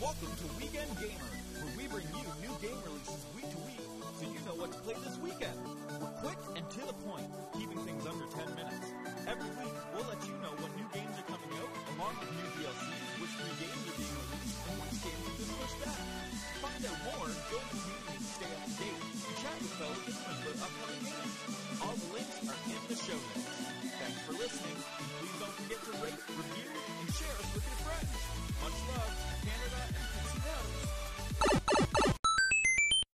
Welcome to Weekend Gamer, where we bring you new game releases week to week so you know what to play this weekend. We're quick and to the point, keeping things under 10 minutes. Every week, we'll let you know what new games are coming out, along with new DLC, which new games are being released, and which games have been pushed back. Find out more, join the community, stay up to date, and chat with fellow gamers about upcoming games. All the links are in the show notes.